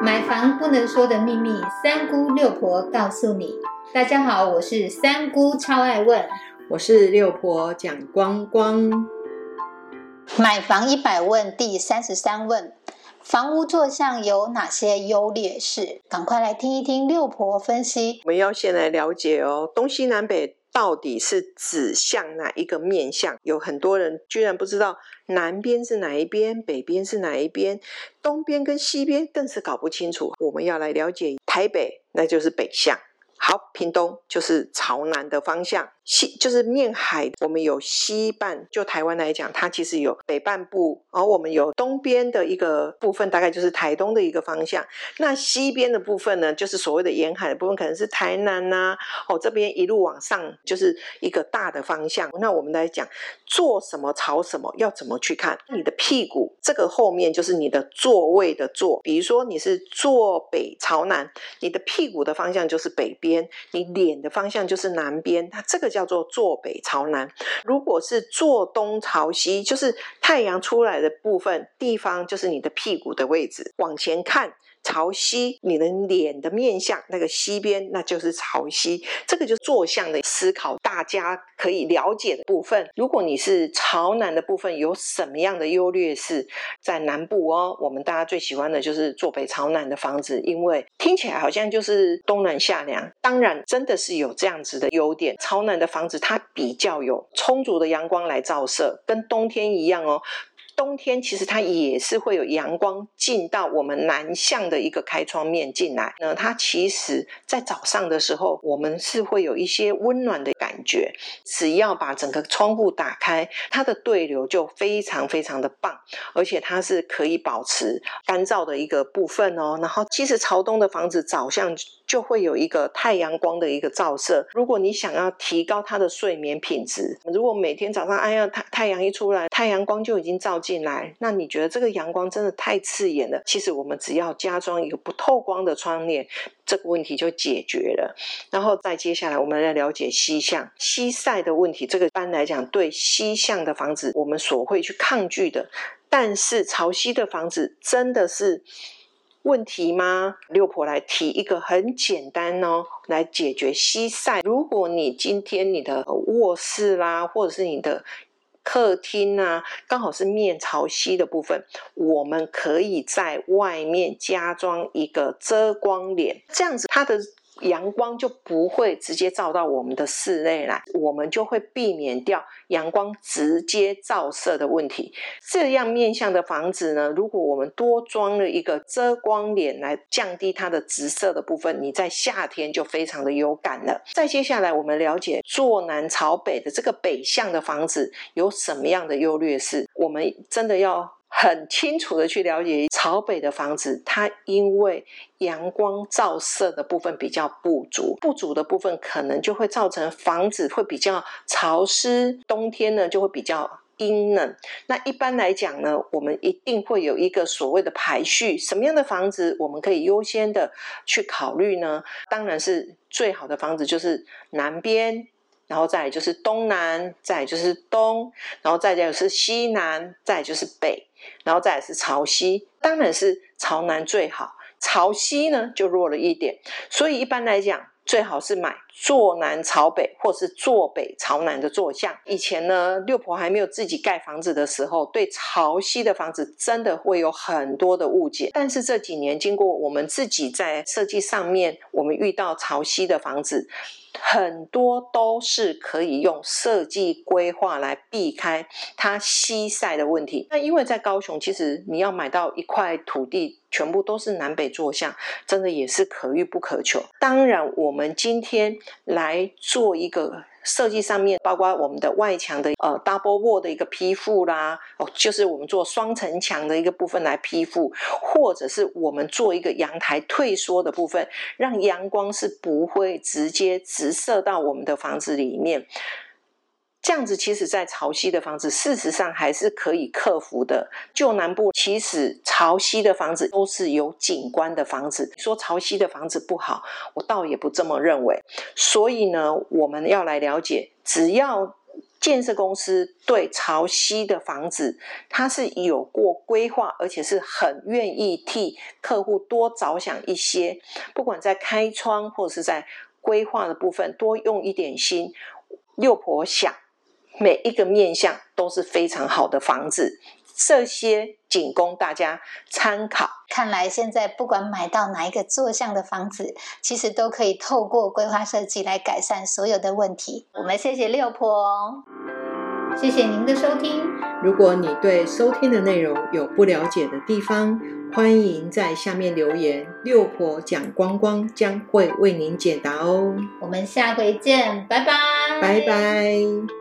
买房不能说的秘密，三姑六婆告诉你。大家好，我是三姑，超爱问。我是六婆蒋光光。买房一百问第三十三问：房屋坐向有哪些优劣势？赶快来听一听六婆分析。我们要先来了解哦，东西南北到底是指向哪一个面向？有很多人居然不知道南边是哪一边，北边是哪一边，东边跟西边更是搞不清楚。我们要来了解台北，那就是北向。好，屏东就是朝南的方向，西就是面海。我们有西半，就台湾来讲，它其实有北半部，而我们有东边的一个部分，大概就是台东的一个方向。那西边的部分呢，就是所谓的沿海的部分，可能是台南呐。哦，这边一路往上就是一个大的方向。那我们来讲，坐什么朝什么，要怎么去看？你的屁股这个后面就是你的座位的座。比如说你是坐北朝南，你的屁股的方向就是北边。边，你脸的方向就是南边，它这个叫做坐北朝南。如果是坐东朝西，就是太阳出来的部分地方，就是你的屁股的位置，往前看。朝西，你的脸的面向那个西边，那就是朝西。这个就是坐向的思考，大家可以了解的部分。如果你是朝南的部分，有什么样的优劣势？在南部哦，我们大家最喜欢的就是坐北朝南的房子，因为听起来好像就是冬暖夏凉。当然，真的是有这样子的优点。朝南的房子它比较有充足的阳光来照射，跟冬天一样哦。冬天其实它也是会有阳光进到我们南向的一个开窗面进来，那它其实在早上的时候，我们是会有一些温暖的觉。只要把整个窗户打开，它的对流就非常非常的棒，而且它是可以保持干燥的一个部分哦。然后，其实朝东的房子早上就会有一个太阳光的一个照射。如果你想要提高它的睡眠品质，如果每天早上哎呀太太阳一出来，太阳光就已经照。进来，那你觉得这个阳光真的太刺眼了？其实我们只要加装一个不透光的窗帘，这个问题就解决了。然后再接下来，我们来了解西向西晒的问题。这个一般来讲，对西向的房子，我们所会去抗拒的。但是朝西的房子真的是问题吗？六婆来提一个很简单哦，来解决西晒。如果你今天你的卧室啦，或者是你的客厅啊，刚好是面朝西的部分，我们可以在外面加装一个遮光帘，这样子它的。阳光就不会直接照到我们的室内来，我们就会避免掉阳光直接照射的问题。这样面向的房子呢，如果我们多装了一个遮光帘来降低它的直射的部分，你在夏天就非常的有感了。再接下来，我们了解坐南朝北的这个北向的房子有什么样的优劣势，我们真的要。很清楚的去了解朝北的房子，它因为阳光照射的部分比较不足，不足的部分可能就会造成房子会比较潮湿，冬天呢就会比较阴冷。那一般来讲呢，我们一定会有一个所谓的排序，什么样的房子我们可以优先的去考虑呢？当然是最好的房子就是南边。然后再就是东南，再就是东，然后再就是西南，再就是北，然后再是朝西。当然是朝南最好，朝西呢就弱了一点。所以一般来讲，最好是买坐南朝北，或是坐北朝南的坐向。以前呢，六婆还没有自己盖房子的时候，对朝西的房子真的会有很多的误解。但是这几年，经过我们自己在设计上面，我们遇到朝西的房子。很多都是可以用设计规划来避开它西晒的问题。那因为在高雄，其实你要买到一块土地，全部都是南北坐向，真的也是可遇不可求。当然，我们今天来做一个。设计上面包括我们的外墙的呃 double wall 的一个批复啦，哦，就是我们做双层墙的一个部分来批复，或者是我们做一个阳台退缩的部分，让阳光是不会直接直射到我们的房子里面。这样子，其实，在潮汐的房子，事实上还是可以克服的。就南部，其实潮汐的房子都是有景观的房子。说潮汐的房子不好，我倒也不这么认为。所以呢，我们要来了解，只要建设公司对潮汐的房子，它是有过规划，而且是很愿意替客户多着想一些，不管在开窗或者是在规划的部分，多用一点心。六婆想，每一个面相都是非常好的房子。这些仅供大家参考。看来现在不管买到哪一个坐向的房子，其实都可以透过规划设计来改善所有的问题。我们谢谢六婆，谢谢您的收听。如果你对收听的内容有不了解的地方，欢迎在下面留言，六婆讲光光将会为您解答哦。我们下回见，拜拜，拜拜。